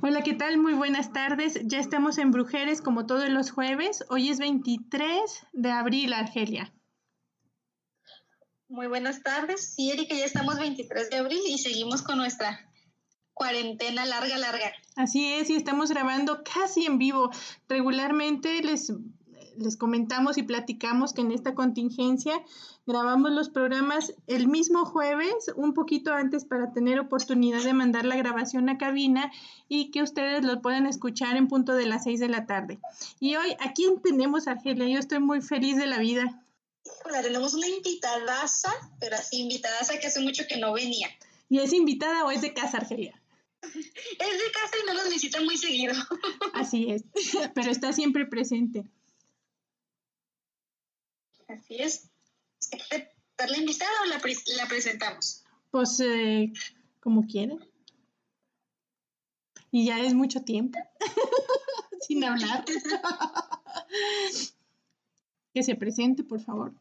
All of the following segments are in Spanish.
Hola, ¿qué tal? Muy buenas tardes. Ya estamos en Brujeres como todos los jueves. Hoy es 23 de abril, Argelia. Muy buenas tardes. Sí, Erika, ya estamos 23 de abril y seguimos con nuestra cuarentena larga, larga. Así es, y estamos grabando casi en vivo. Regularmente les les comentamos y platicamos que en esta contingencia grabamos los programas el mismo jueves, un poquito antes para tener oportunidad de mandar la grabación a cabina y que ustedes lo puedan escuchar en punto de las seis de la tarde. Y hoy, ¿a quién tenemos, Argelia? Yo estoy muy feliz de la vida. Hola, tenemos una invitadaza, pero así invitadaza que hace mucho que no venía. ¿Y es invitada o es de casa, Argelia? Es de casa y no los visita muy seguido. Así es, pero está siempre presente. Así es. ¿La invitada o la, la presentamos? Pues eh, como quieran. Y ya es mucho tiempo sin hablar. que se presente, por favor.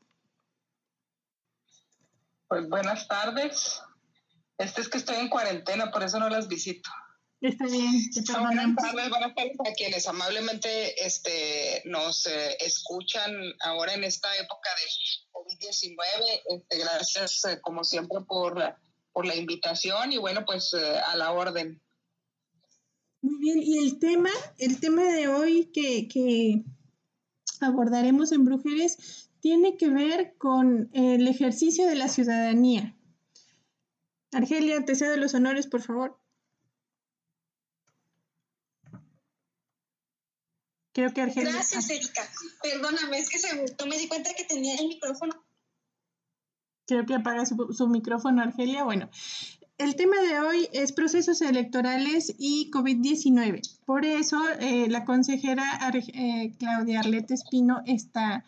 Pues buenas tardes. Este es que estoy en cuarentena, por eso no las visito. Está bien, Buenas tardes, buenas tardes a quienes amablemente este, nos eh, escuchan ahora en esta época de COVID-19. Este, gracias, eh, como siempre, por, por la invitación y bueno, pues eh, a la orden. Muy bien, y el tema, el tema de hoy que, que abordaremos en Brujeres tiene que ver con el ejercicio de la ciudadanía. Argelia, te cedo los honores, por favor. Creo que Argelia. Gracias, Erika. Perdóname, es que se, no me di cuenta que tenía el micrófono. Creo que apaga su, micrófono, Argelia. Bueno, el tema de hoy es procesos electorales y COVID-19. Por eso, eh, la consejera eh, Claudia Arlete Espino está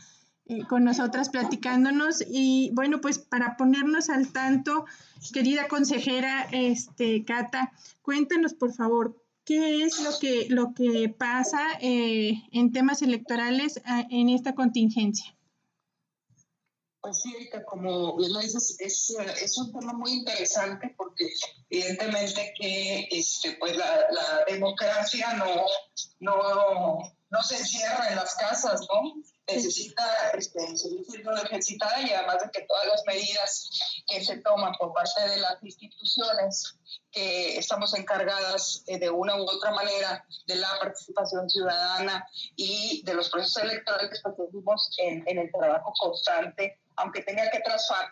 eh, con nosotras platicándonos. Y bueno, pues para ponernos al tanto, querida consejera este, Cata, cuéntanos por favor, ¿Qué es lo que, lo que pasa eh, en temas electorales en esta contingencia? Pues sí, como bien lo dices, es, es, un tema muy interesante porque evidentemente que este, pues la, la democracia no, no, no se encierra en las casas, ¿no? Necesita este, seguir ejercitada y además de que todas las medidas que se toman por parte de las instituciones que estamos encargadas eh, de una u otra manera de la participación ciudadana y de los procesos electorales, vivimos en, en el trabajo constante aunque tenga que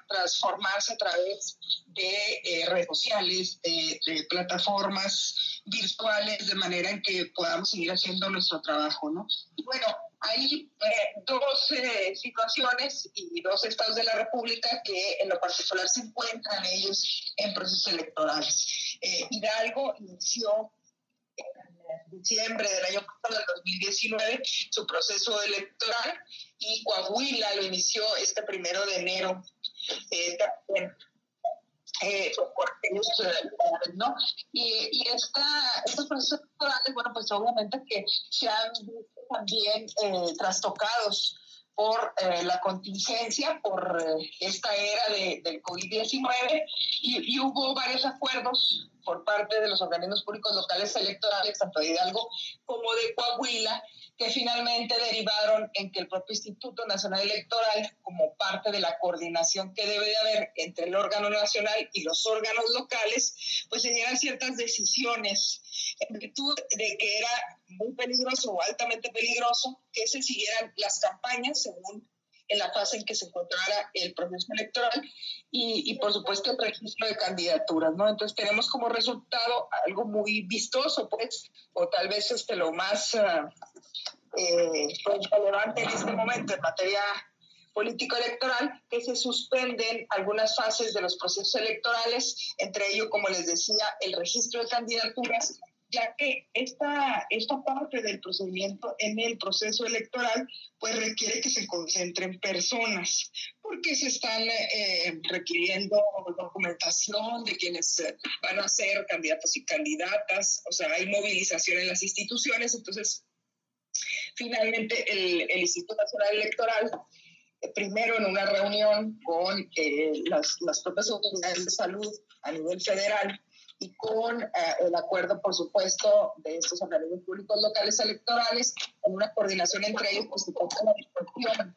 transformarse a través de eh, redes sociales, de, plataformas virtuales, de manera en que podamos seguir haciendo nuestro trabajo, ¿no? Bueno, hay eh, dos eh, situaciones y dos estados de la República que en lo particular se encuentran ellos en procesos electorales. Hidalgo inició en diciembre del año pasado, del 2019, su proceso electoral y Coahuila lo inició este primero de enero eh, también. Eh, ¿no? Y, y esta, estos procesos electorales, bueno, pues obviamente que se han visto también eh, trastocados por eh, la contingencia, por eh, esta era de, del COVID-19 y, y, hubo varios acuerdos por parte de los organismos públicos locales electorales, tanto de Hidalgo como de Coahuila, que finalmente derivaron en que el propio Instituto Nacional Electoral, como parte de la coordinación que debe de haber entre el órgano nacional y los órganos locales, pues se dieran ciertas decisiones en virtud de que era muy peligroso o altamente peligroso que se siguieran las campañas según en la fase en que se encontrara el proceso electoral y, y, por supuesto el registro de candidaturas, ¿no? Entonces tenemos como resultado algo muy vistoso, pues, o tal vez este lo más uh, eh, relevante en este momento en materia político-electoral, que se suspenden algunas fases de los procesos electorales, entre ello, como les decía, el registro de candidaturas ya que esta, esta parte del procedimiento en el proceso electoral pues requiere que se concentren personas, porque se están eh, requiriendo documentación de quienes eh, van a ser candidatos y candidatas, o sea, hay movilización en las instituciones, entonces finalmente el, el Instituto Nacional Electoral eh, primero en una reunión con las, las propias autoridades de salud a nivel federal, y con eh, el acuerdo, por supuesto, de estos organismos públicos locales electorales, en una coordinación entre ellos, pues la discusión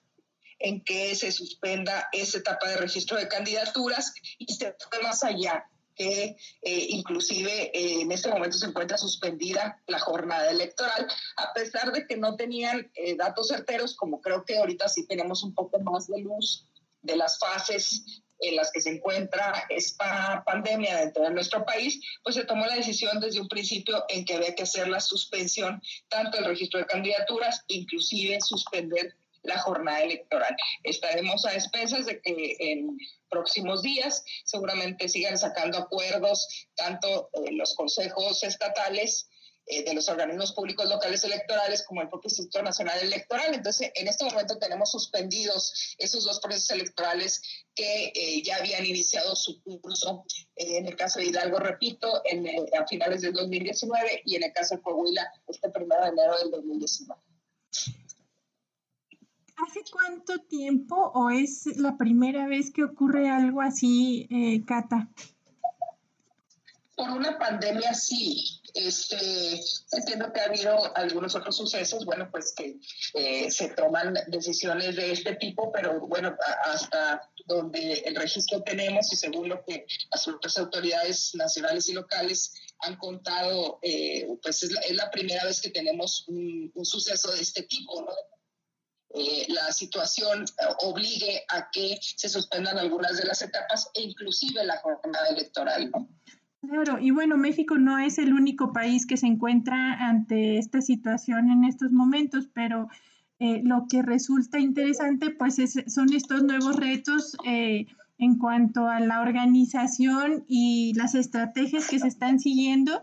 en que se suspenda esa etapa de registro de candidaturas y se fue más allá que eh, inclusive eh, en este momento se encuentra suspendida la jornada electoral, a pesar de que no tenían eh, datos certeros, como creo que ahorita sí tenemos un poco más de luz de las fases en las que se encuentra esta pandemia dentro de nuestro país, pues se tomó la decisión desde un principio en que había que hacer la suspensión tanto del registro de candidaturas, inclusive suspender la jornada electoral. Estaremos a expensas de que en próximos días seguramente sigan sacando acuerdos tanto eh, los consejos estatales eh, de los organismos públicos locales electorales como el propio Instituto Nacional Electoral. Entonces, en este momento tenemos suspendidos esos dos procesos electorales que eh, ya habían iniciado su curso. en el caso de Hidalgo, repito, en, a finales del 2019 y en el caso de Coahuila, este primero de enero del 2019. ¿Hace cuánto tiempo o es la primera vez que ocurre algo así, eh, Cata? Por una pandemia sí. Este, entiendo que ha habido algunos otros sucesos, bueno, pues que eh, se toman decisiones de este tipo, pero bueno, hasta donde el registro tenemos y según lo que las otras autoridades nacionales y locales han contado, eh, pues es la, primera vez que tenemos un, un suceso de este tipo, ¿no? Eh, la situación obligue a que se suspendan algunas de las etapas e inclusive la jornada electoral, ¿no? Claro, y bueno, México no es el único país que se encuentra ante esta situación en estos momentos, pero eh, lo que resulta interesante pues son estos nuevos retos en cuanto a la organización y las estrategias que se están siguiendo.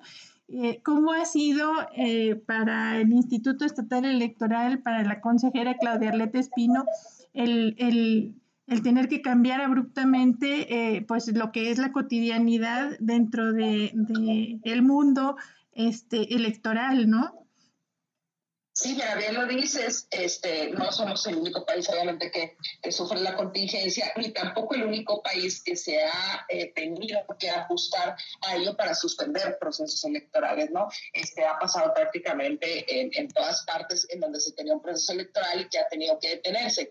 Eh, ¿Cómo ha sido eh, para el Instituto Estatal Electoral, para la consejera Claudia Arleta Espino, el, tener que cambiar abruptamente eh, pues lo que es la cotidianidad dentro del de, el mundo este, electoral, ¿no? Sí, ya bien lo dices, este, no somos el único país obviamente que, sufre la contingencia, ni tampoco el único país que se ha eh, tenido que ajustar a ello para suspender procesos electorales, ¿no? Este ha pasado prácticamente en, en todas partes en donde se tenía un proceso electoral y que ha tenido que detenerse.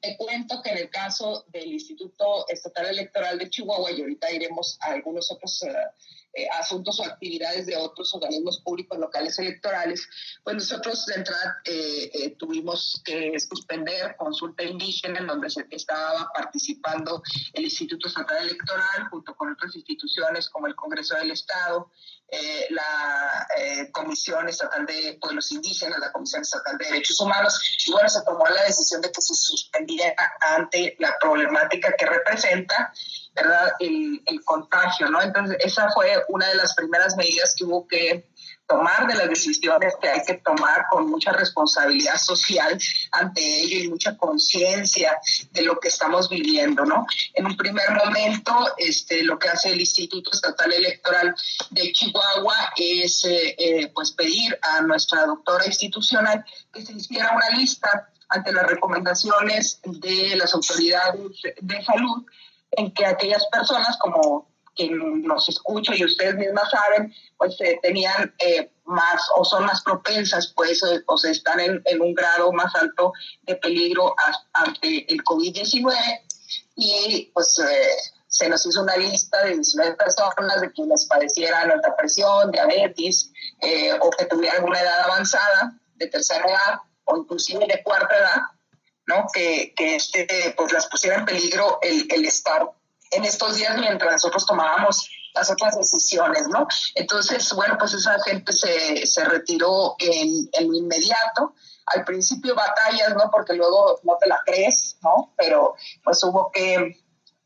Te cuento que en el caso del Instituto Estatal Electoral de Chihuahua, y ahorita iremos a algunos otros... Uh, asuntos o actividades de otros organismos públicos locales electorales, pues nosotros de entrada eh, eh, tuvimos que suspender consulta indígena en donde se estaba participando el Instituto Estatal Electoral junto con otras instituciones como el Congreso del Estado, la Comisión Estatal de Pueblos Indígenas, la Comisión Estatal de Derechos Humanos, y bueno, se tomó la decisión de que se suspendiera ante la problemática que representa el, contagio, ¿no? Entonces, esa fue una de las primeras medidas que hubo que tomar, de las decisiones que hay que tomar con mucha responsabilidad social ante ello y mucha conciencia de lo que estamos viviendo, ¿no? En un primer momento, este, lo que hace el Instituto Estatal Electoral de Chihuahua es, eh, eh, pues, pedir a nuestra doctora institucional que se hiciera una lista ante las recomendaciones de las autoridades de salud en que aquellas personas como quien nos escucha y ustedes mismas saben, pues eh, tenían eh, más o son más propensas, pues, o, se están en, en, un grado más alto de peligro ante el COVID-19 y pues eh, se nos hizo una lista de 19 personas de quienes padecieran alta presión, diabetes o que tuvieran una edad avanzada de tercera edad o inclusive de cuarta edad ¿no? Que, que este, pues las pusiera en peligro el, el estar en estos días mientras nosotros tomábamos las otras decisiones, ¿no? Entonces, bueno, pues esa gente se, se retiró en, en, lo inmediato. Al principio batallas, ¿no? Porque luego no te la crees, ¿no? Pero pues hubo que,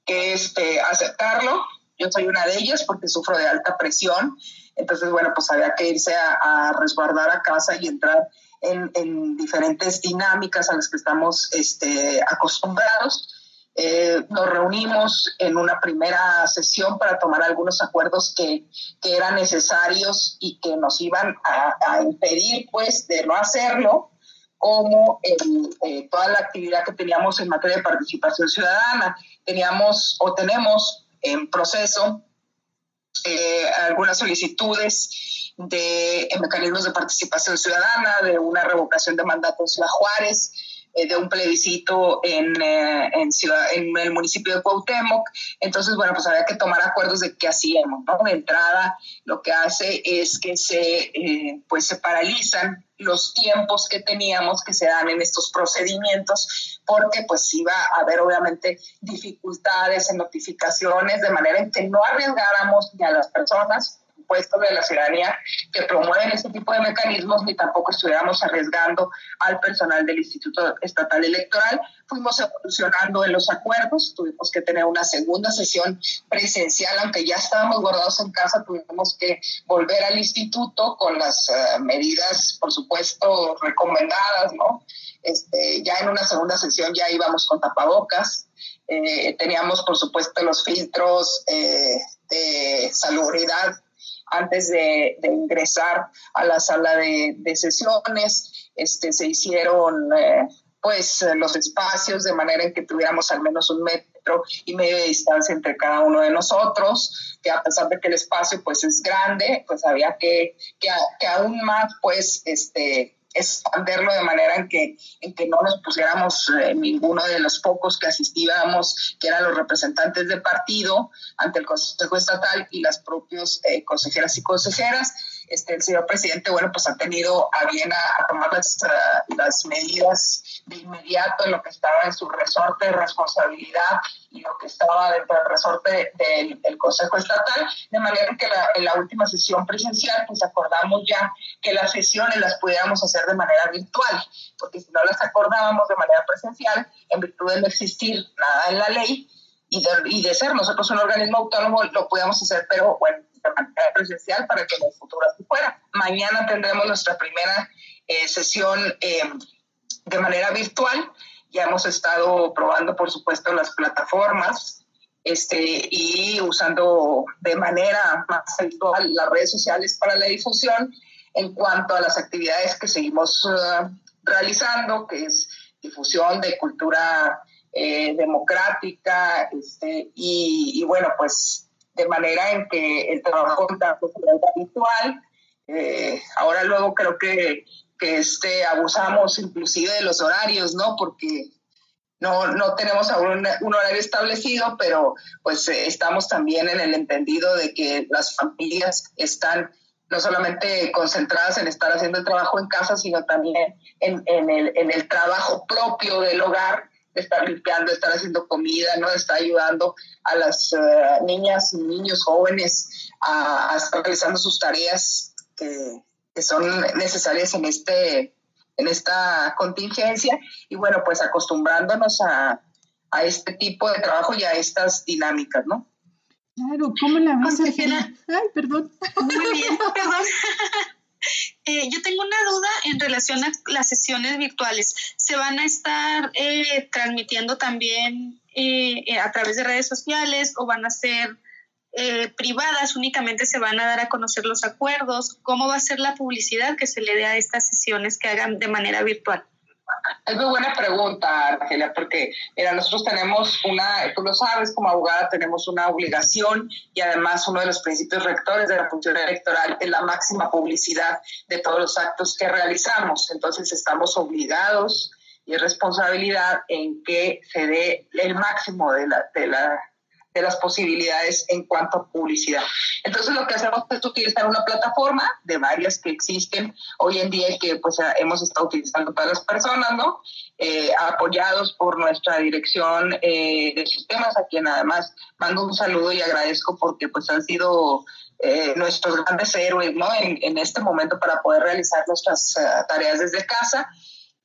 que este, aceptarlo. Yo soy una de ellas porque sufro de alta presión. Entonces, bueno, pues había que irse a resguardar a casa y entrar en, diferentes dinámicas a las que estamos este, acostumbrados. Eh, nos reunimos en una primera sesión para tomar algunos acuerdos que, que eran necesarios y que nos iban a, impedir pues de no hacerlo, como eh, toda la actividad que teníamos en materia de participación ciudadana. Teníamos o tenemos en proceso algunas solicitudes de mecanismos de participación ciudadana, de una revocación de mandato en Ciudad Juárez, eh, de un plebiscito en, eh, en, ciudad, en el municipio de Cuauhtémoc. Entonces, bueno, pues había que tomar acuerdos de qué hacíamos, ¿no? De entrada, lo que hace es que se, eh, pues se paralizan los tiempos que teníamos que se dan en estos procedimientos, porque pues iba a haber obviamente dificultades en notificaciones, de manera en que no arriesgáramos ni a las personas de la ciudadanía que promueven este tipo de mecanismos, ni tampoco estuviéramos arriesgando al personal del Instituto Estatal Electoral. Fuimos evolucionando en los acuerdos, tuvimos que tener una segunda sesión presencial, aunque ya estábamos guardados en casa, tuvimos que volver al instituto con las eh, medidas, por supuesto, recomendadas, ¿no? Este, ya en una segunda sesión ya íbamos con tapabocas, eh, teníamos, por supuesto, los filtros eh, de salubridad antes de, ingresar a la sala de, sesiones. Este, se hicieron eh, pues los espacios de manera en que tuviéramos al menos un metro y medio de distancia entre cada uno de nosotros, que a pesar de que el espacio pues es grande, pues había que, que, que aún más pues este expanderlo de manera en que, en que no nos pusiéramos eh, ninguno de los pocos que asistíamos, que eran los representantes de partido ante el Consejo Estatal y las propias eh, consejeras y consejeras este, el señor presidente, bueno, pues ha tenido a bien a, tomar las, las, medidas de inmediato en lo que estaba en su resorte de responsabilidad y lo que estaba dentro del resorte del, Consejo Estatal, de manera que en la última sesión presencial, pues acordamos ya que las sesiones las pudiéramos hacer de manera virtual, porque si no las acordábamos de manera presencial, en virtud de no existir nada en la ley, y de, y de, ser nosotros un organismo autónomo lo podíamos hacer, pero bueno, presencial para que en el futuro así fuera. Mañana tendremos nuestra primera eh, sesión eh, de manera virtual. Ya hemos estado probando, por supuesto, las plataformas este, y usando de manera más habitual las redes sociales para la difusión en cuanto a las actividades que seguimos uh, realizando, que es difusión de cultura eh, democrática este, y, y, bueno, pues de manera en que el trabajo será habitual. Eh, ahora luego creo que, que este, abusamos inclusive de los horarios, ¿no? Porque no, no tenemos aún un, horario establecido, pero pues eh, estamos también en el entendido de que las familias están no solamente concentradas en estar haciendo el trabajo en casa, sino también en, en, el, en el trabajo propio del hogar estar limpiando, estar haciendo comida, ¿no? Está ayudando a las eh, niñas y niños jóvenes a, estar realizando sus tareas que, que, son necesarias en, este, en esta contingencia y bueno, pues acostumbrándonos a, a este tipo de trabajo y a estas dinámicas, ¿no? Claro, ¿cómo la ves, Ay, perdón. Muy bien, perdón. Eh, yo tengo una duda en relación a las sesiones virtuales. ¿Se van a estar eh, transmitiendo también eh, a través de redes sociales o van a ser privadas? Únicamente se van a dar a conocer los acuerdos. ¿Cómo va a ser la publicidad que se le dé a estas sesiones que hagan de manera virtual? Es muy buena pregunta, Argelia, porque nosotros tenemos una, tú lo sabes, como abogada tenemos una obligación y además uno de los principios rectores de la función electoral es la máxima publicidad de todos los actos que realizamos. Entonces estamos obligados y responsabilidad en que se dé el máximo de la, de la de las posibilidades en cuanto a publicidad. Entonces lo que hacemos es utilizar una plataforma de varias que existen hoy en día y que pues hemos estado utilizando para las personas, ¿no? Eh, apoyados por nuestra dirección eh, de sistemas, a quien además mando un saludo y agradezco porque pues han sido eh, nuestros grandes héroes, ¿no? En, en, este momento para poder realizar nuestras tareas desde casa.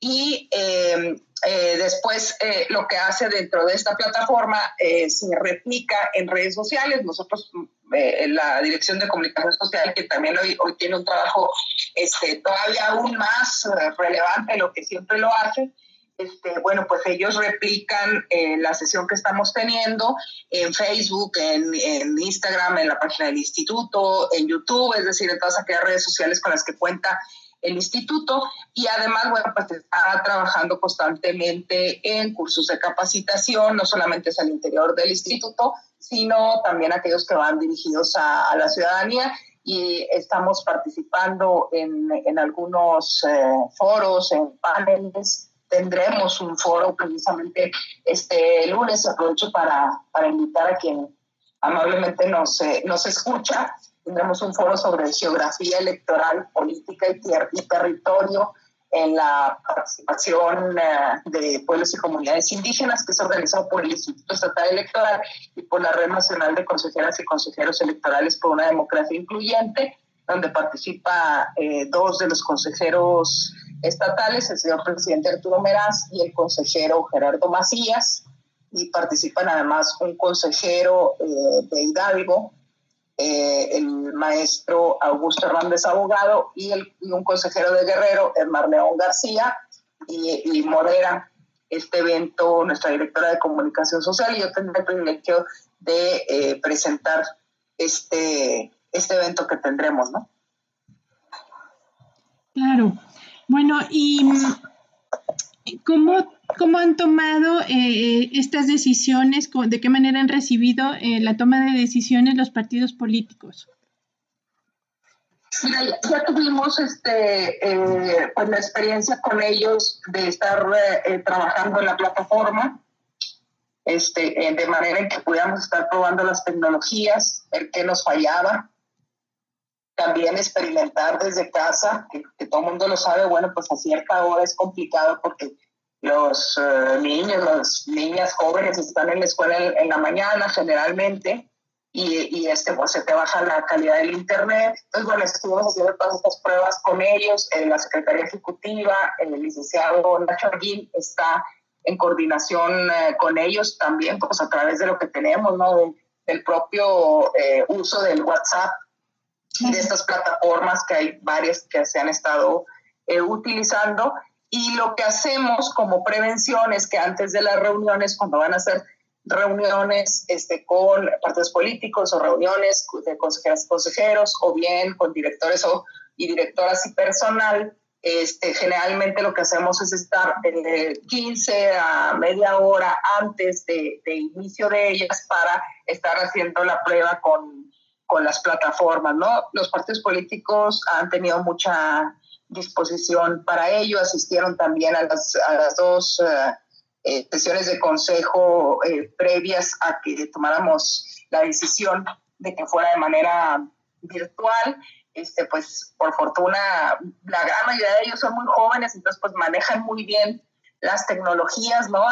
Y eh, después, eh, lo que hace dentro de esta plataforma eh, se replica en redes sociales. Nosotros, la Dirección de Comunicación Social, que también hoy, hoy tiene un trabajo este, todavía aún más relevante lo que siempre lo hace, este, bueno, pues ellos replican la sesión que estamos teniendo en Facebook, en, Instagram, en la página del instituto, en YouTube, es decir, en todas aquellas redes sociales con las que cuenta el instituto y además, bueno, pues está trabajando constantemente en cursos de capacitación, no solamente es al interior del instituto, sino también aquellos que van dirigidos a, la ciudadanía y estamos participando en, en algunos eh, foros, en paneles. Tendremos un foro precisamente este lunes, aprovecho para, para invitar a quien amablemente nos, eh, nos escucha tendremos un foro sobre geografía electoral, política y, territorio en la participación eh, de pueblos y comunidades indígenas, que es organizado por el Instituto Estatal Electoral y por la Red Nacional de Consejeras y Consejeros Electorales por una Democracia Incluyente, donde participa eh, dos de los consejeros estatales, el señor presidente Arturo Meraz y el consejero Gerardo Macías, y participan además un consejero eh, de Hidalgo, eh, el maestro Augusto Hernández Abogado y, el, un consejero de Guerrero, el León García, y, modera este evento nuestra directora de comunicación social y yo tendré el privilegio de eh, presentar este, este evento que tendremos, ¿no? Claro. Bueno, y ¿Cómo, cómo han tomado eh, estas decisiones? ¿De qué manera han recibido eh, la toma de decisiones los partidos políticos? Mira, ya tuvimos este, eh, pues la experiencia con ellos de estar trabajando en la plataforma, este, de manera en que pudiéramos estar probando las tecnologías, el que nos fallaba, también experimentar desde casa, que, todo el mundo lo sabe, bueno, pues a cierta hora es complicado porque los eh, niños, las niñas jóvenes están en la escuela en, la mañana generalmente y, y, este, pues se te baja la calidad del internet. Entonces, bueno, estuvimos haciendo todas estas pruebas con ellos. en la Secretaría Ejecutiva, el licenciado Nacho Arguín está en coordinación eh, con ellos también, pues a través de lo que tenemos, ¿no? del propio eh, uso del WhatsApp de estas plataformas que hay varias que se han estado eh, utilizando. Y lo que hacemos como prevención es que antes de las reuniones, cuando van a hacer reuniones este, con partidos políticos o reuniones de consejeras consejeros o bien con directores o, y directoras y personal, este, generalmente lo que hacemos es estar de 15 a media hora antes de, de inicio de ellas para estar haciendo la prueba con con las plataformas, ¿no? Los partidos políticos han tenido mucha disposición para ello, asistieron también a las, a las dos eh, eh, sesiones de consejo eh, previas a que tomáramos la decisión de que fuera de manera virtual. Este, pues por fortuna la gran mayoría de ellos son muy jóvenes, entonces pues manejan muy bien las tecnologías, ¿no?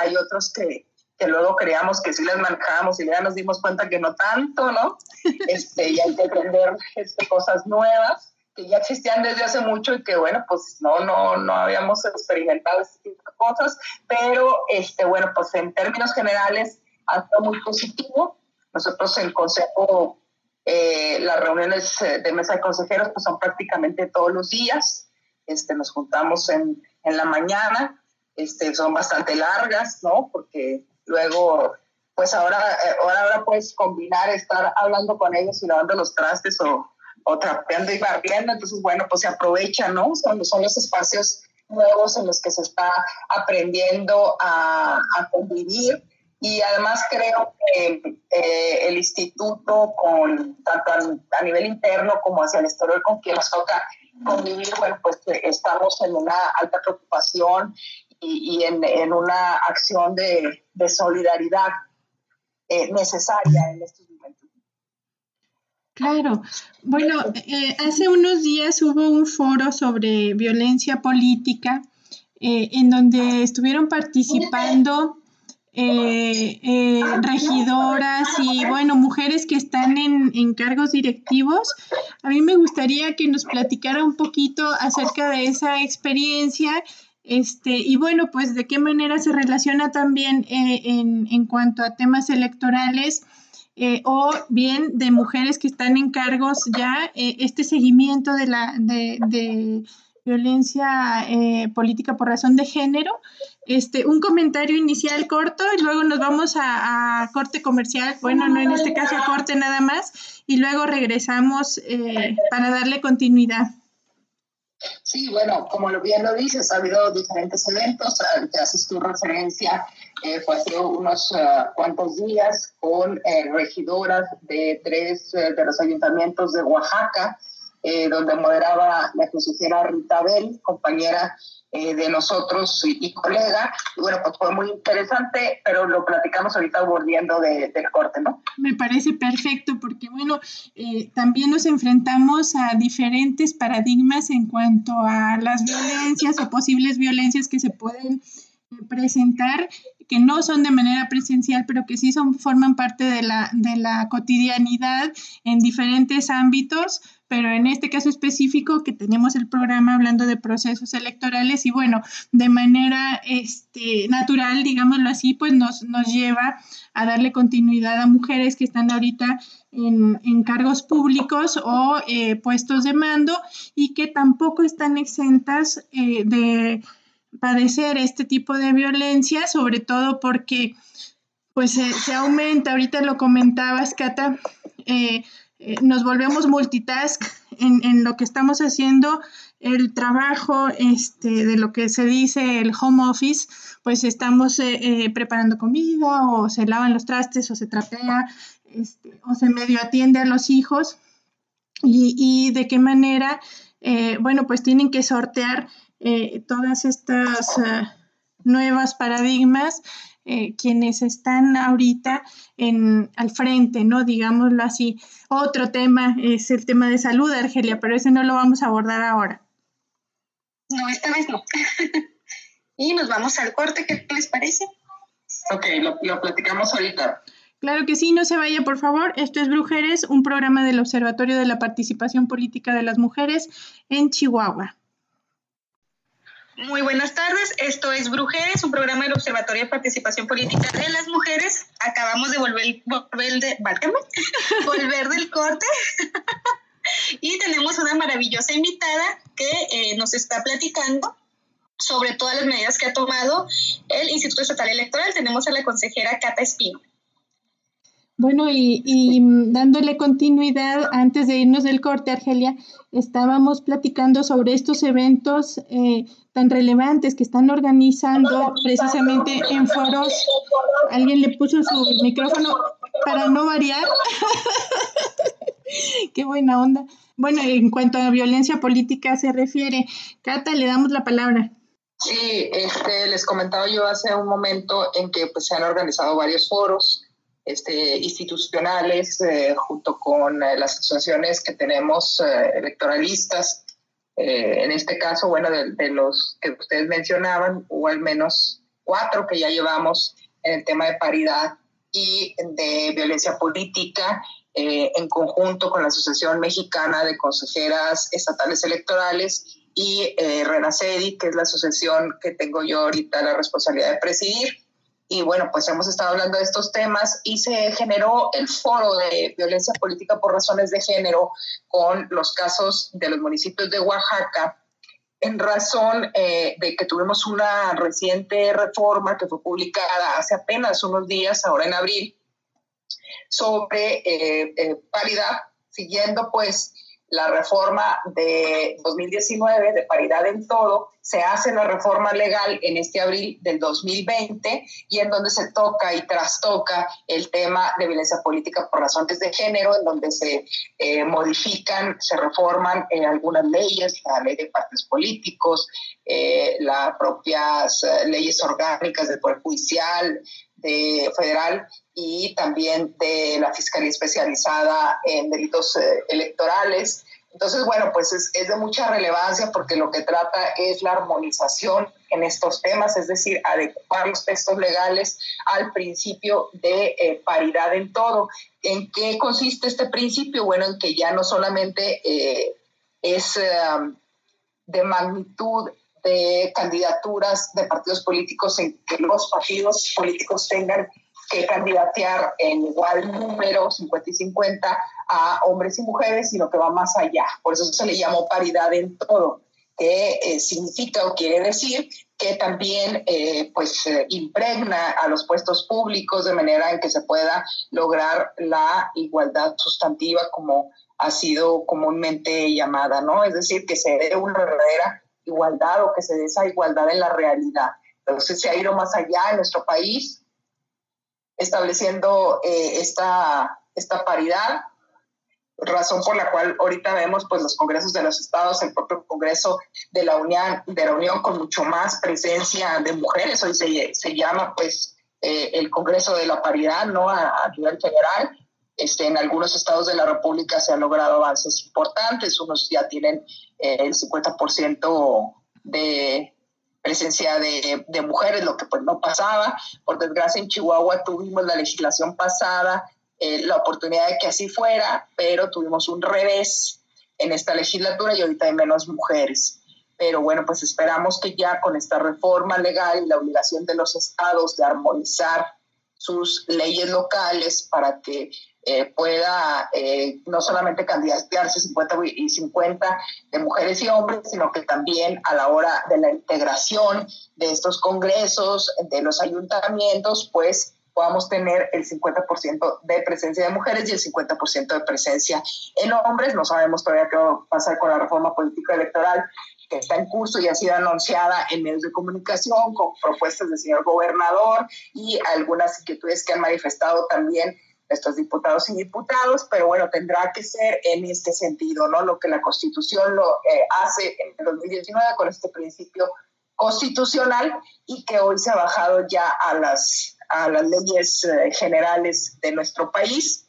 Hay otros que, que luego creíamos que sí las manejábamos y ya nos dimos cuenta que no tanto, ¿no? Este, y hay que aprender este, cosas nuevas que ya existían desde hace mucho y que, bueno, pues no, no, no habíamos experimentado este tipo de cosas, pero, este, bueno, pues en términos generales ha sido muy positivo. Nosotros el Consejo, eh, las reuniones de mesa de consejeros pues son prácticamente todos los días, este, nos juntamos en, en la mañana, este, son bastante largas, ¿no? Porque Luego, pues ahora, eh, ahora, ahora puedes combinar estar hablando con ellos y lavando los trastes o, o trapeando y barriendo. Entonces, bueno, pues se aprovecha, ¿no? Son, son los espacios nuevos en los que se está aprendiendo a, a convivir. Y además creo que eh, el instituto, con, tanto a, nivel interno como hacia el exterior, con quien nos toca convivir, bueno, pues eh, estamos en una alta preocupación y, en, en, una acción de, de solidaridad eh, necesaria en estos momentos. Claro. Bueno, eh, hace unos días hubo un foro sobre violencia política eh, en donde estuvieron participando regidoras y, bueno, mujeres que están en, en, cargos directivos. A mí me gustaría que nos platicara un poquito acerca de esa experiencia este, y bueno, pues de qué manera se relaciona también eh, en, cuanto a temas electorales eh, o bien de mujeres que están en cargos ya, eh, este seguimiento de la de, violencia política por razón de género. Este, un comentario inicial corto y luego nos vamos a corte comercial, bueno, no en este caso a corte nada más, y luego regresamos para darle continuidad. Sí, bueno, como bien lo dices, ha habido diferentes eventos, que haces tu referencia, eh, fue hace unos eh, cuantos días con eh, regidoras de tres de los ayuntamientos de Oaxaca, donde moderaba la consejera Rita Bell, compañera eh, de nosotros y, colega. Y bueno, pues fue muy interesante, pero lo platicamos ahorita volviendo de, del corte, ¿no? Me parece perfecto porque, bueno, eh, también nos enfrentamos a diferentes paradigmas en cuanto a las violencias o posibles violencias que se pueden eh, presentar que no son de manera presencial, pero que sí son, forman parte de la, de la cotidianidad en diferentes ámbitos, pero en este caso específico que tenemos el programa hablando de procesos electorales y bueno, de manera este, natural, digámoslo así, pues nos, nos lleva a darle continuidad a mujeres que están ahorita en, en cargos públicos o eh, puestos de mando y que tampoco están exentas eh, de padecer este tipo de violencia, sobre todo porque pues se aumenta, ahorita lo comentabas, Cata, eh, eh, nos volvemos multitask en, en, lo que estamos haciendo, el trabajo este, de lo que se dice el home office, pues estamos eh, preparando comida o se lavan los trastes o se trapea este, o se medio atiende a los hijos. Y, y de qué manera, bueno, pues tienen que sortear eh, todas estas uh, nuevas paradigmas, eh, quienes están ahorita en, al frente, ¿no? Digámoslo así. Otro tema es el tema de salud, Argelia, pero ese no lo vamos a abordar ahora. No, esta vez no. y nos vamos al corte, ¿qué les parece? Ok, lo, lo platicamos ahorita. Claro que sí, no se vaya, por favor. Esto es Brujeres, un programa del Observatorio de la Participación Política de las Mujeres en Chihuahua. Muy buenas tardes, esto es Brujeres, un programa del Observatorio de Participación Política de las Mujeres. Acabamos de volver, volver, de, volver del corte y tenemos una maravillosa invitada que eh, nos está platicando sobre todas las medidas que ha tomado el Instituto Estatal Electoral. Tenemos a la consejera Cata Espino. Bueno, y, dándole continuidad, antes de irnos del corte, Argelia, estábamos platicando sobre estos eventos eh, tan relevantes que están organizando precisamente en foros. Alguien le puso su micrófono para no variar. Qué buena onda. Bueno, en cuanto a violencia política se refiere, Cata, le damos la palabra. Sí, este, les comentaba yo hace un momento en que pues, se han organizado varios foros este, institucionales eh, junto con eh, las asociaciones que tenemos eh, electoralistas. en este caso, bueno, de, los que ustedes mencionaban, hubo al menos cuatro que ya llevamos en el tema de paridad y de violencia política en conjunto con la Asociación Mexicana de Consejeras Estatales Electorales y Renacedi, que es la asociación que tengo yo ahorita la responsabilidad de presidir y bueno, pues hemos estado hablando de estos temas y se generó el foro de violencia política por razones de género con los casos de los municipios de Oaxaca en razón eh, de que tuvimos una reciente reforma que fue publicada hace apenas unos días, ahora en abril, sobre eh, eh, paridad, siguiendo pues la reforma de 2019 de paridad en todo, se hace la reforma legal en este abril del 2020 y en donde se toca y trastoca el tema de violencia política por razones de género, en donde se eh, modifican, se reforman eh, algunas leyes, la ley de partidos políticos, eh, las propias leyes orgánicas del Poder Judicial, de federal y también de la Fiscalía Especializada en Delitos eh, Electorales. Entonces, bueno, pues es, de mucha relevancia porque lo que trata es la armonización en estos temas, es decir, adecuar los textos legales al principio de eh, paridad en todo. ¿En qué consiste este principio? Bueno, en que ya no solamente eh, es de magnitud de candidaturas de partidos políticos en que los partidos políticos tengan que candidatear en igual número, 50 y 50, a hombres y mujeres, sino que va más allá. Por eso se le llamó paridad en todo. que significa o quiere decir que también pues impregna a los puestos públicos de manera en que se pueda lograr la igualdad sustantiva como ha sido comúnmente llamada, ¿no? Es decir, que se dé una verdadera igualdad o que se dé esa igualdad en la realidad. Entonces se ha ido más allá en nuestro país, estableciendo eh, esta, esta paridad, razón por la cual ahorita vemos pues los congresos de los estados, el propio congreso de la Unión, de la Unión con mucho más presencia de mujeres, hoy se, se llama pues eh, el Congreso de la Paridad, ¿no? A, a nivel general, este, en algunos estados de la República se han logrado avances importantes, unos ya tienen eh, el 50% de presencia de, de, mujeres, lo que pues no pasaba. Por desgracia en Chihuahua tuvimos la legislación pasada, eh, la oportunidad de que así fuera, pero tuvimos un revés en esta legislatura y ahorita hay menos mujeres. Pero bueno, pues esperamos que ya con esta reforma legal y la obligación de los estados de armonizar sus leyes locales para que eh, pueda eh, no solamente candidatearse 50 y 50 de mujeres y hombres, sino que también a la hora de la integración de estos congresos, de los ayuntamientos, pues podamos tener el 50% de presencia de mujeres y el 50% de presencia en hombres. No sabemos todavía qué va a pasar con la reforma política electoral que está en curso y ha sido anunciada en medios de comunicación con propuestas del señor gobernador y algunas inquietudes que han manifestado también nuestros diputados y diputados, pero bueno, tendrá que ser en este sentido, ¿no? Lo que la Constitución lo eh, hace en el 2019 con este principio constitucional y que hoy se ha bajado ya a las, a las leyes eh, generales de nuestro país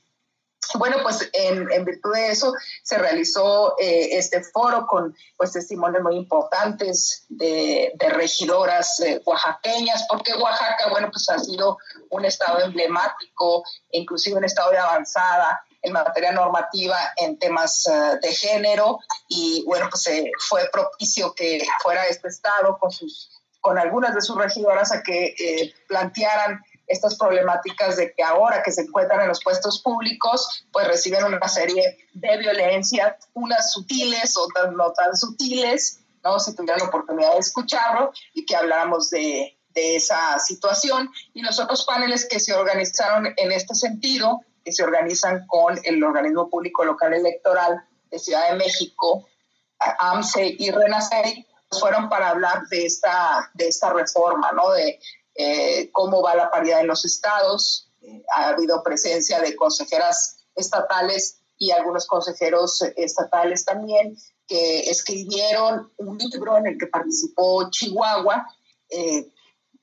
bueno, pues en, virtud de eso se realizó eh, este foro con pues, testimonios muy importantes de, regidoras eh, oaxaqueñas, porque Oaxaca, bueno, pues ha sido un estado emblemático, inclusive un estado de avanzada en materia normativa en temas eh, de género y bueno, pues fue propicio que fuera este estado con sus con algunas de sus regidoras a que plantearan estas problemáticas de que ahora que se encuentran en los puestos públicos, pues reciben una serie de violencias, unas sutiles, otras no tan sutiles, ¿no? Si tuvieran la oportunidad de escucharlo y que habláramos de, de esa situación. Y los otros paneles que se organizaron en este sentido, que se organizan con el organismo público local electoral de Ciudad de México, AMSE y RENACEI, pues fueron para hablar de esta, de esta reforma, ¿no? De, eh, cómo va la paridad en los estados. Eh, ha habido presencia de consejeras estatales y algunos consejeros estatales también que escribieron un libro en el que participó Chihuahua. Eh,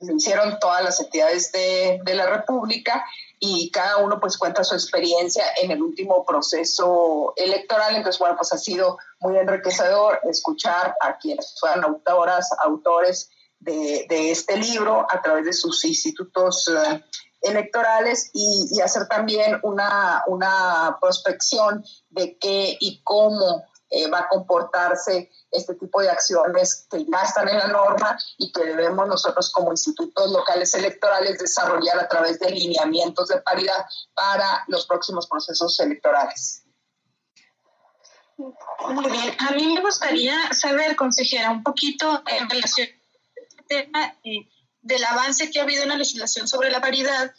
lo hicieron todas las entidades de, de, la República y cada uno pues cuenta su experiencia en el último proceso electoral. Entonces, bueno, pues ha sido muy enriquecedor escuchar a quienes fueron autoras, autores de, este libro a través de sus institutos eh, electorales y, hacer también una, una prospección de qué y cómo eh, va a comportarse este tipo de acciones que ya están en la norma y que debemos nosotros como institutos locales electorales desarrollar a través de lineamientos de paridad para los próximos procesos electorales. Muy bien, a mí me gustaría saber, consejera, un poquito en relación tema eh, del avance que ha habido en la legislación sobre la paridad,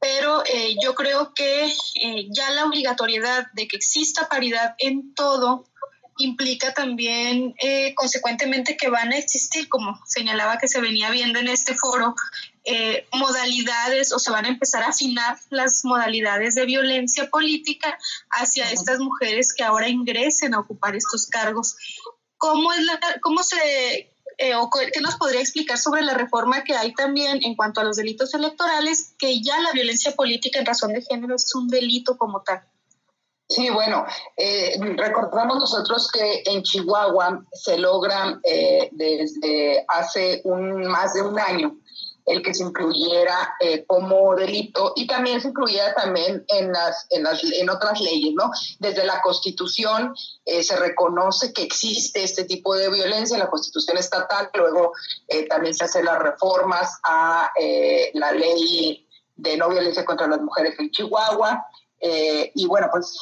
pero eh, yo creo que eh, ya la obligatoriedad de que exista paridad en todo implica también consecuentemente que van a existir, como señalaba que se venía viendo en este foro, modalidades o se van a empezar a afinar las modalidades de violencia política hacia estas mujeres que ahora ingresen a ocupar estos cargos. ¿Cómo, es la, cómo se, eh, o qué nos podría explicar sobre la reforma que hay también en cuanto a los delitos electorales, que ya la violencia política en razón de género es un delito como tal. Sí, bueno, eh, recordamos nosotros que en Chihuahua se logra eh, desde hace un, más de un año el que se incluyera eh, como delito y también se incluyera también en, las, en, las, en otras leyes, ¿no? Desde la Constitución eh, se reconoce que existe este tipo de violencia, la Constitución estatal, luego eh, también se hacen las reformas a la ley de no violencia contra las mujeres en Chihuahua y bueno, pues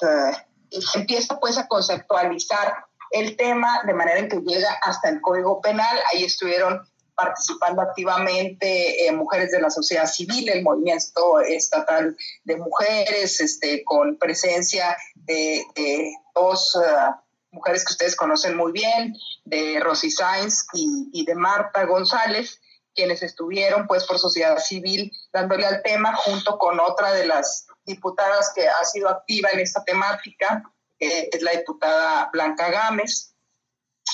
se empieza pues a conceptualizar el tema de manera en que llega hasta el Código Penal. Ahí estuvieron participando activamente eh, mujeres de la sociedad civil, el movimiento estatal de mujeres, este, con presencia de, dos uh, mujeres que ustedes conocen muy bien, de Rosy Sainz y, de Marta González, quienes estuvieron pues por sociedad civil dándole al tema junto con otra de las diputadas que ha sido activa en esta temática, eh, es la diputada Blanca Gámez.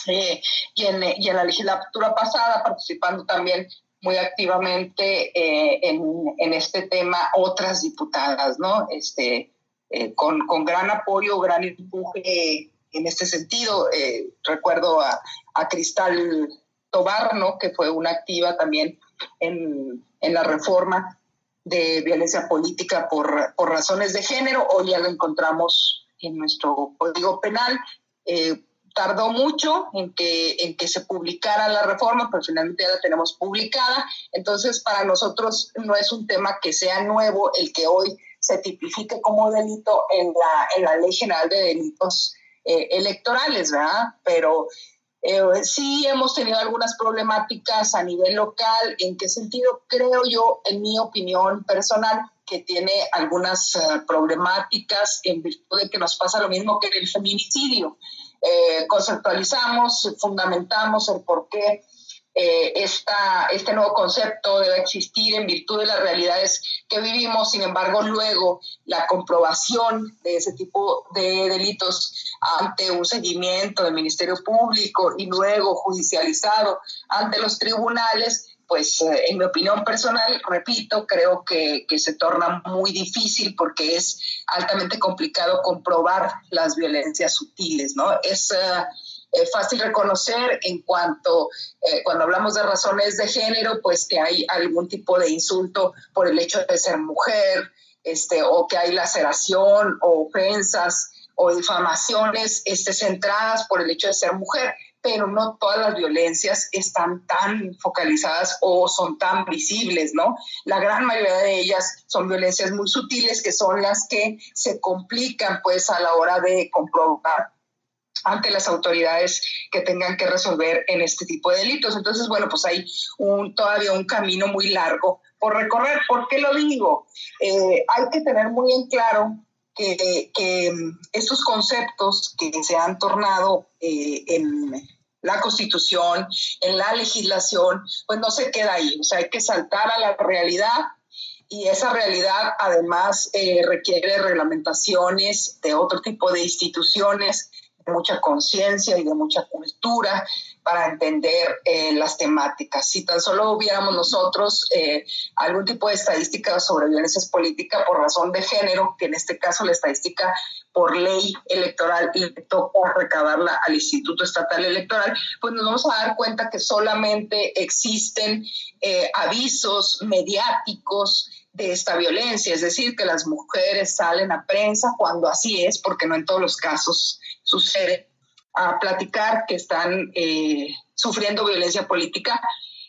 Eh, y, en, y, en, la legislatura pasada participando también muy activamente eh, en, en, este tema otras diputadas, ¿no? Este, eh, con, con, gran apoyo, gran empuje en este sentido. recuerdo a, a, Cristal Tobar, ¿no? Que fue una activa también en, en la reforma de violencia política por, por razones de género. Hoy ya lo encontramos en nuestro código penal. Eh, tardó mucho en que, en que se publicara la reforma, pero finalmente ya la tenemos publicada. Entonces, para nosotros no es un tema que sea nuevo el que hoy se tipifique como delito en la, en la Ley General de Delitos eh, Electorales, ¿verdad? Pero eh, sí hemos tenido algunas problemáticas a nivel local. ¿En qué sentido? Creo yo, en mi opinión personal, que tiene algunas uh, problemáticas en virtud de que nos pasa lo mismo que en el feminicidio. Eh, conceptualizamos, fundamentamos el por qué eh, esta, este nuevo concepto debe existir en virtud de las realidades que vivimos. Sin embargo, luego la comprobación de ese tipo de delitos ante un seguimiento del Ministerio Público y luego judicializado ante los tribunales, pues eh, en mi opinión personal, repito, creo que, que, se torna muy difícil porque es altamente complicado comprobar las violencias sutiles, ¿no? Es uh, fácil reconocer en cuanto, eh, cuando hablamos de razones de género, pues que hay algún tipo de insulto por el hecho de ser mujer, este, o que hay laceración o ofensas o difamaciones este, centradas por el hecho de ser mujer pero no todas las violencias están tan focalizadas o son tan visibles, ¿no? La gran mayoría de ellas son violencias muy sutiles que son las que se complican pues a la hora de comprobar ante las autoridades que tengan que resolver en este tipo de delitos. Entonces, bueno, pues hay un, todavía un camino muy largo por recorrer. ¿Por qué lo digo? Eh, hay que tener muy en claro que, que estos conceptos que se han tornado eh, en la constitución, en la legislación, pues no se queda ahí. O sea, hay que saltar a la realidad y esa realidad además eh, requiere reglamentaciones de otro tipo de instituciones mucha conciencia y de mucha cultura para entender eh, las temáticas. Si tan solo hubiéramos nosotros eh, algún tipo de estadística sobre violencias políticas por razón de género, que en este caso la estadística por ley electoral le toca recabarla al Instituto Estatal Electoral, pues nos vamos a dar cuenta que solamente existen eh, avisos mediáticos de esta violencia, es decir, que las mujeres salen a prensa cuando así es, porque no en todos los casos sucede, a platicar que están eh, sufriendo violencia política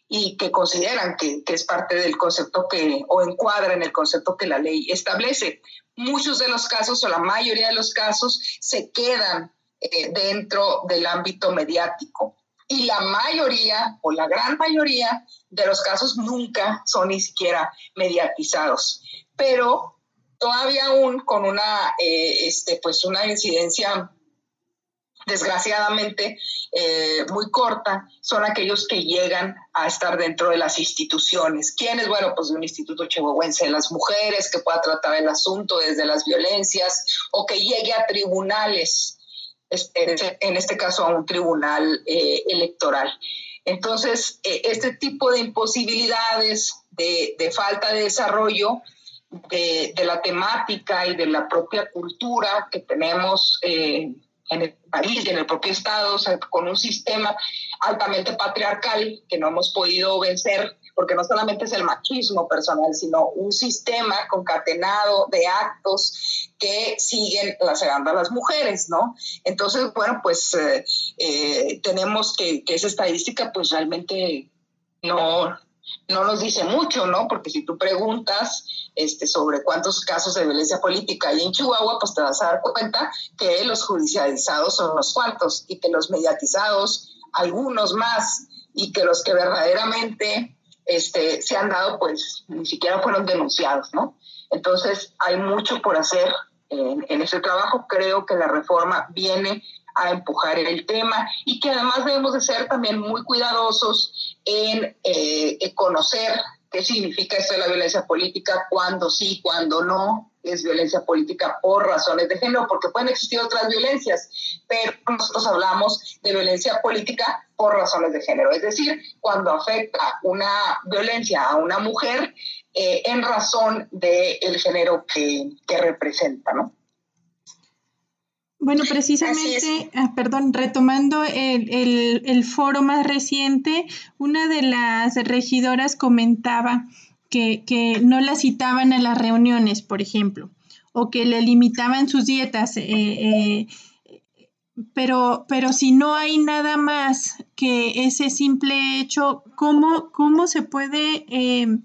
y que consideran que, es parte del concepto que, o encuadra en el concepto que la ley establece. Muchos de los casos, o la mayoría de los casos, se quedan eh, dentro del ámbito mediático. Y la mayoría, o la gran mayoría de los casos nunca son ni siquiera mediatizados. Pero todavía aún con una, eh, este, pues una incidencia desgraciadamente eh, muy corta, son aquellos que llegan a estar dentro de las instituciones. ¿Quiénes? Bueno, pues de un instituto chihuahuense de las mujeres que pueda tratar el asunto desde las violencias o que llegue a tribunales, este, en este caso a un tribunal eh, electoral. Entonces, eh, este tipo de imposibilidades, de, de falta de desarrollo, de, de, la temática y de la propia cultura que tenemos en el país y en el propio Estado, o sea, con un sistema altamente patriarcal que no hemos podido vencer, porque no solamente es el machismo personal, sino un sistema concatenado de actos que siguen lacerando a las mujeres, ¿no? Entonces, bueno, pues eh, eh, tenemos que, que, esa estadística pues realmente no, no nos dice mucho, ¿no? Porque si tú preguntas este, sobre cuántos casos de violencia política hay en Chihuahua, pues te vas a dar cuenta que los judicializados son unos cuantos y que los mediatizados, algunos más, y que los que verdaderamente este, se han dado, pues ni siquiera fueron denunciados, ¿no? Entonces hay mucho por hacer en, en ese trabajo. Creo que la reforma viene a empujar el tema y que además debemos de ser también muy cuidadosos en, eh, conocer qué significa esto de la violencia política, cuándo sí, cuándo no es violencia política por razones de género, porque pueden existir otras violencias, pero nosotros hablamos de violencia política por razones de género, es decir, cuando afecta una violencia a una mujer eh, en razón del género que, que representa, ¿no? Bueno, precisamente, ah, perdón, retomando el, foro más reciente, una de las regidoras comentaba que, no la citaban a las reuniones, por ejemplo, o que le limitaban sus dietas. Eh, eh, pero, pero si no hay nada más que ese simple hecho, ¿cómo, cómo se puede eh,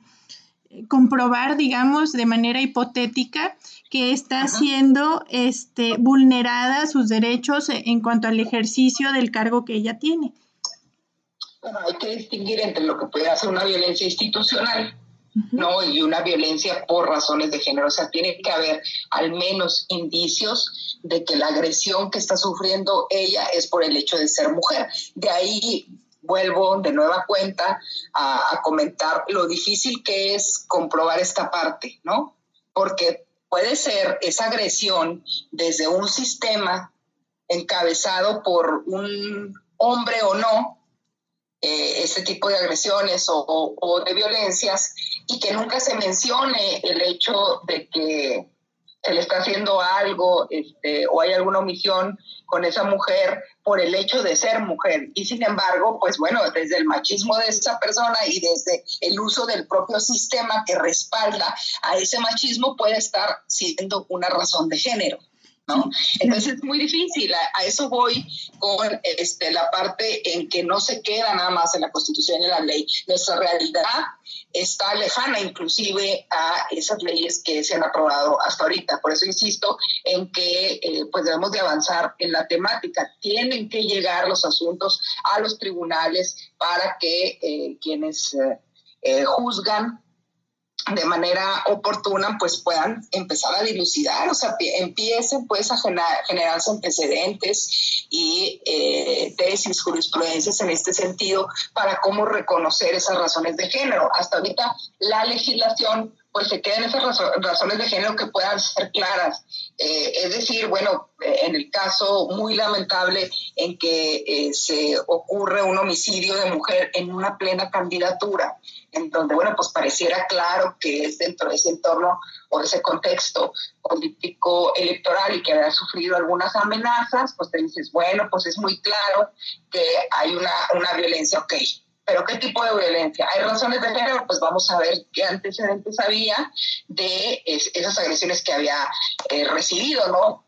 comprobar, digamos, de manera hipotética? Que está siendo este, vulnerada sus derechos en cuanto al ejercicio del cargo que ella tiene. Bueno, hay que distinguir entre lo que puede ser una violencia institucional, ¿no? Y una violencia por razones de género. O sea, tiene que haber al menos indicios de que la agresión que está sufriendo ella es por el hecho de ser mujer. De ahí vuelvo de nueva cuenta a, a comentar lo difícil que es comprobar esta parte, ¿no? Porque puede ser esa agresión desde un sistema encabezado por un hombre o no, eh, ese tipo de agresiones o, de violencias, y que nunca se mencione el hecho de que se le está haciendo algo este, o hay alguna omisión con esa mujer por el hecho de ser mujer. Y sin embargo, pues bueno, desde el machismo de esa persona y desde el uso del propio sistema que respalda a ese machismo puede estar siendo una razón de género. ¿No? Entonces es muy difícil, a, eso voy con este, la parte en que no se queda nada más en la Constitución y en la ley. Nuestra realidad está lejana inclusive a esas leyes que se han aprobado hasta ahorita. Por eso insisto en que eh, pues debemos de avanzar en la temática. Tienen que llegar los asuntos a los tribunales para que eh, quienes eh, juzgan de manera oportuna, pues puedan empezar a dilucidar, o sea, empiecen pues a generar, generarse antecedentes y eh, tesis, jurisprudencias en este sentido para cómo reconocer esas razones de género. Hasta ahorita la legislación pues se quedan esas razones de género que puedan ser claras. Eh, es decir, bueno, en el caso muy lamentable en que eh, se ocurre un homicidio de mujer en una plena candidatura, en donde, bueno, pues pareciera claro que es dentro de ese entorno o ese contexto político electoral y que haya sufrido algunas amenazas, pues te dices, bueno, pues es muy claro que hay una, una violencia, ok pero ¿qué tipo de violencia? ¿Hay razones de género? Pues vamos a ver qué antecedentes había de esas agresiones que había eh, recibido, ¿no?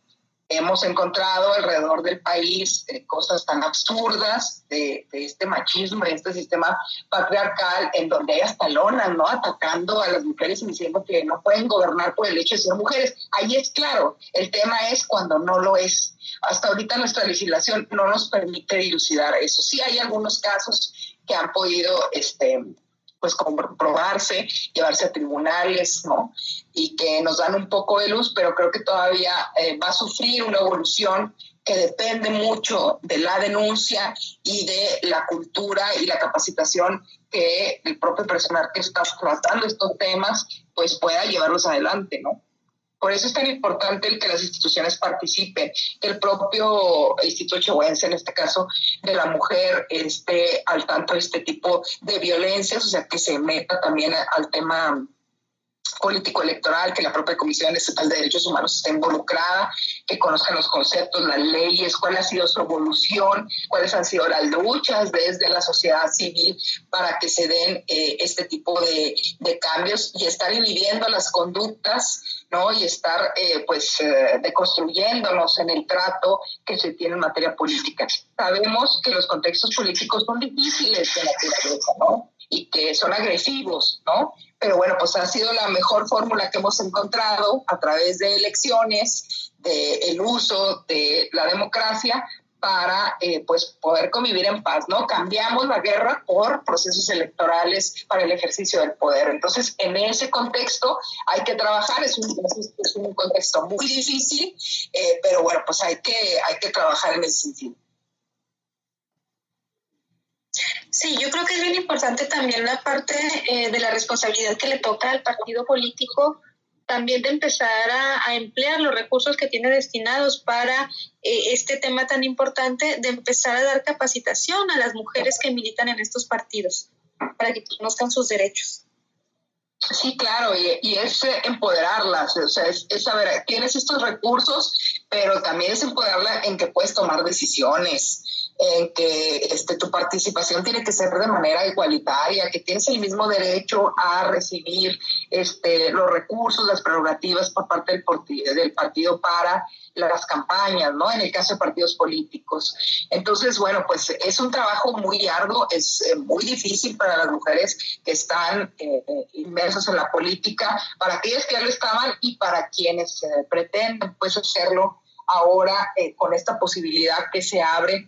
Hemos encontrado alrededor del país eh, cosas tan absurdas de, este machismo, de este sistema patriarcal, en donde hay hasta lonas, ¿no? Atacando a las mujeres y diciendo que no pueden gobernar por el hecho de ser mujeres. Ahí es claro, el tema es cuando no lo es. Hasta ahorita nuestra legislación no nos permite dilucidar eso. Sí hay algunos casos que han podido este, pues comprobarse, llevarse a tribunales, ¿no? Y que nos dan un poco de luz, pero creo que todavía eh, va a sufrir una evolución que depende mucho de la denuncia y de la cultura y la capacitación que el propio personal que está tratando estos temas pues pueda llevarlos adelante, ¿no? Por eso es tan importante el que las instituciones participen, que el propio Instituto Chihuahuense, en este caso de la mujer, esté al tanto de este tipo de violencias, o sea, que se meta también al tema político electoral, que la propia Comisión Estatal de Derechos Humanos esté involucrada, que conozcan los conceptos, las leyes, cuál ha sido su evolución, cuáles han sido las luchas desde la sociedad civil para que se den eh, este tipo de, de, cambios y estar inhibiendo las conductas, ¿no? Y estar, eh, pues, eh, deconstruyéndonos en el trato que se tiene en materia política. Sabemos que los contextos políticos son difíciles de naturaleza, y que son agresivos, ¿no? Pero bueno, pues ha sido la mejor fórmula que hemos encontrado a través de elecciones, del el uso de la democracia para eh, pues poder convivir en paz, ¿no? Cambiamos la guerra por procesos electorales para el ejercicio del poder. Entonces, en ese contexto hay que trabajar, es un, es un contexto muy difícil, eh, pero bueno, pues hay que, hay que trabajar en ese sentido. Sí, yo creo que es bien importante también la parte eh, de la responsabilidad que le toca al partido político también de empezar a, emplear los recursos que tiene destinados para eh, este tema tan importante, de empezar a dar capacitación a las mujeres que militan en estos partidos, para que conozcan sus derechos. Sí, claro, y, es eh, empoderarlas, o sea, es, es, saber, tienes estos recursos, pero también es empoderarla en que puedes tomar decisiones, en que este, tu participación tiene que ser de manera igualitaria, que tienes el mismo derecho a recibir este, los recursos, las prerrogativas por parte del, del partido para las campañas, ¿no? En el caso de partidos políticos. Entonces, bueno, pues es un trabajo muy arduo, es eh, muy difícil para las mujeres que están eh, eh, inmersas en la política, para aquellas que ya lo estaban y para quienes pretenden pues hacerlo ahora con esta posibilidad que se abre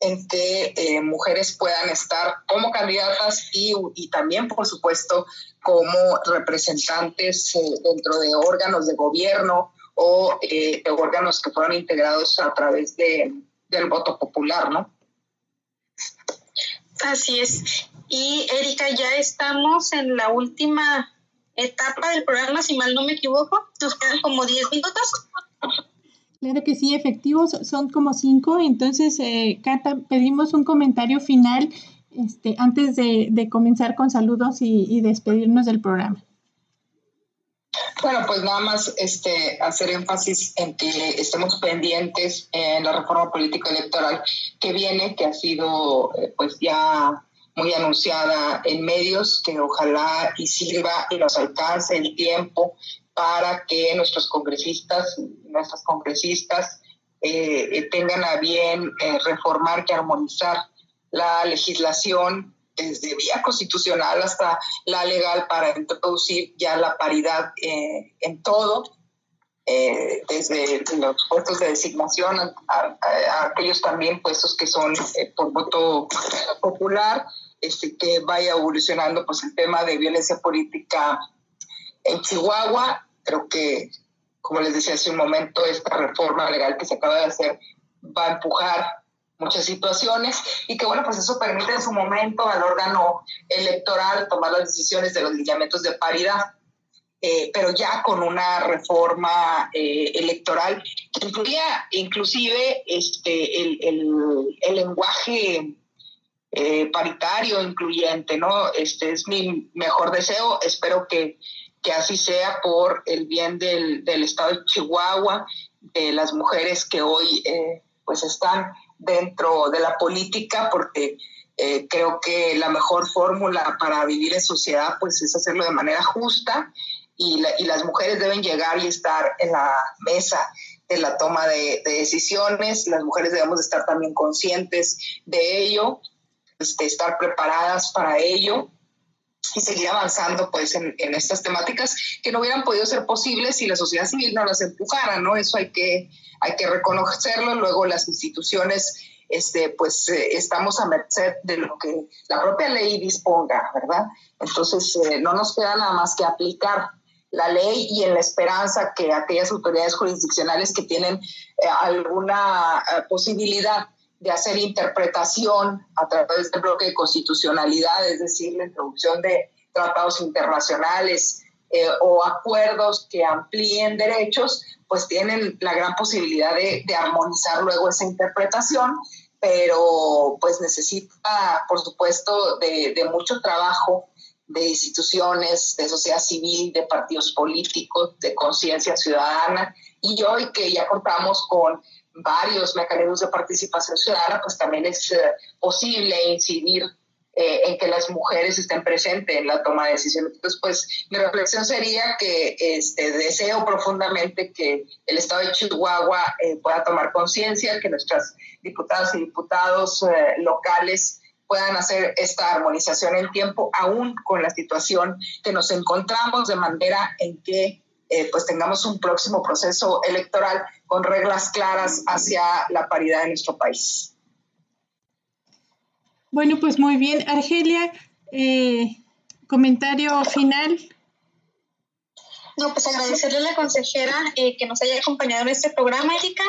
en que eh, mujeres puedan estar como candidatas y, y también, por supuesto, como representantes eh, dentro de órganos de gobierno o eh, de órganos que fueron integrados a través de, del voto popular, ¿no? Así es. Y Erika, ya estamos en la última etapa del programa, si mal no me equivoco. Nos quedan como 10 minutos. Claro que sí, efectivos son como cinco. Entonces, eh, Cata, pedimos un comentario final este, antes de, comenzar con saludos y, despedirnos del programa. Bueno, pues nada más este, hacer énfasis en que estemos pendientes en la reforma política electoral que viene, que ha sido eh, pues ya muy anunciada en medios, que ojalá y sirva y nos alcance el tiempo para que nuestros congresistas, nuestras congresistas eh, tengan a bien eh, reformar y armonizar la legislación desde vía constitucional hasta la legal para introducir ya la paridad eh, en todo, desde los puestos de designación a, aquellos también puestos que son por voto popular, este, que vaya evolucionando pues el tema de violencia política en Chihuahua, creo que, como les decía hace un momento, esta reforma legal que se acaba de hacer va a empujar muchas situaciones y que bueno, pues eso permite en su momento al órgano electoral tomar las decisiones de los lineamientos de paridad, eh, pero ya con una reforma eh, electoral que incluía inclusive este, el, el, el lenguaje eh, paritario, incluyente, ¿no? Este es mi mejor deseo, espero que que así sea por el bien del, del estado de Chihuahua, de las mujeres que hoy eh, pues están dentro de la política, porque eh, creo que la mejor fórmula para vivir en sociedad pues es hacerlo de manera justa y, las mujeres deben llegar y estar en la mesa de la toma de, de decisiones, las mujeres debemos estar también conscientes de ello, este, estar preparadas para ello y seguir avanzando pues en, estas temáticas que no hubieran podido ser posibles si la sociedad civil no las empujara, ¿no? Eso hay que, hay que reconocerlo, luego las instituciones este, pues eh, estamos a merced de lo que la propia ley disponga, ¿verdad? Entonces eh, no nos queda nada más que aplicar la ley y en la esperanza que aquellas autoridades jurisdiccionales que tienen eh, alguna posibilidad de hacer interpretación a través del bloque de constitucionalidad, es decir, la introducción de tratados internacionales eh, o acuerdos que amplíen derechos, pues tienen la gran posibilidad de, armonizar luego esa interpretación, pero pues necesita, por supuesto, de, de mucho trabajo de instituciones, de sociedad civil, de partidos políticos, de conciencia ciudadana. Y hoy que ya contamos con varios mecanismos de participación ciudadana, pues también es eh, posible incidir eh, en que las mujeres estén presentes en la toma de decisiones. Entonces, pues mi reflexión sería que este, deseo profundamente que el Estado de Chihuahua eh, pueda tomar conciencia, que nuestras diputadas y diputados locales puedan hacer esta armonización en tiempo, aún con la situación que nos encontramos, de manera en que eh, pues tengamos un próximo proceso electoral con reglas claras hacia la paridad en nuestro país. Bueno, pues muy bien. Argelia, eh, comentario final. No, pues agradecerle a la consejera eh, que nos haya acompañado en este programa, Erika.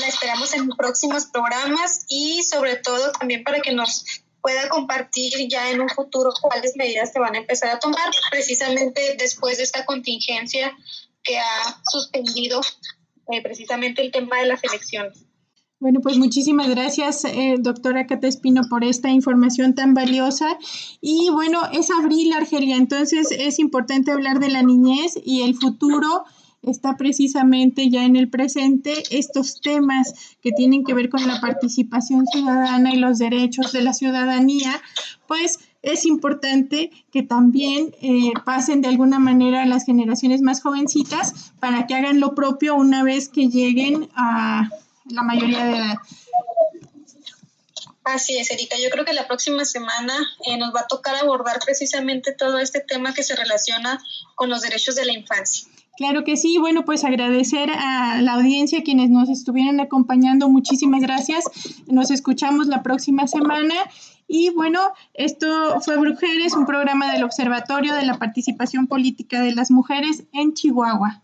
La esperamos en próximos programas y sobre todo también para que nos pueda compartir ya en un futuro cuáles medidas se van a empezar a tomar precisamente después de esta contingencia que ha suspendido eh, precisamente el tema de las elecciones. Bueno, pues muchísimas gracias, eh, doctora Cata Espino, por esta información tan valiosa. Y bueno, es abril, Argelia, entonces es importante hablar de la niñez y el futuro está precisamente ya en el presente estos temas que tienen que ver con la participación ciudadana y los derechos de la ciudadanía, pues es importante que también eh, pasen de alguna manera a las generaciones más jovencitas para que hagan lo propio una vez que lleguen a la mayoría de edad. Así es, Erika. Yo creo que la próxima semana eh, nos va a tocar abordar precisamente todo este tema que se relaciona con los derechos de la infancia. Claro que sí. Bueno, pues agradecer a la audiencia quienes nos estuvieron acompañando. Muchísimas gracias. Nos escuchamos la próxima semana. Y bueno, esto fue Brujeres, un programa del Observatorio de la Participación Política de las Mujeres en Chihuahua.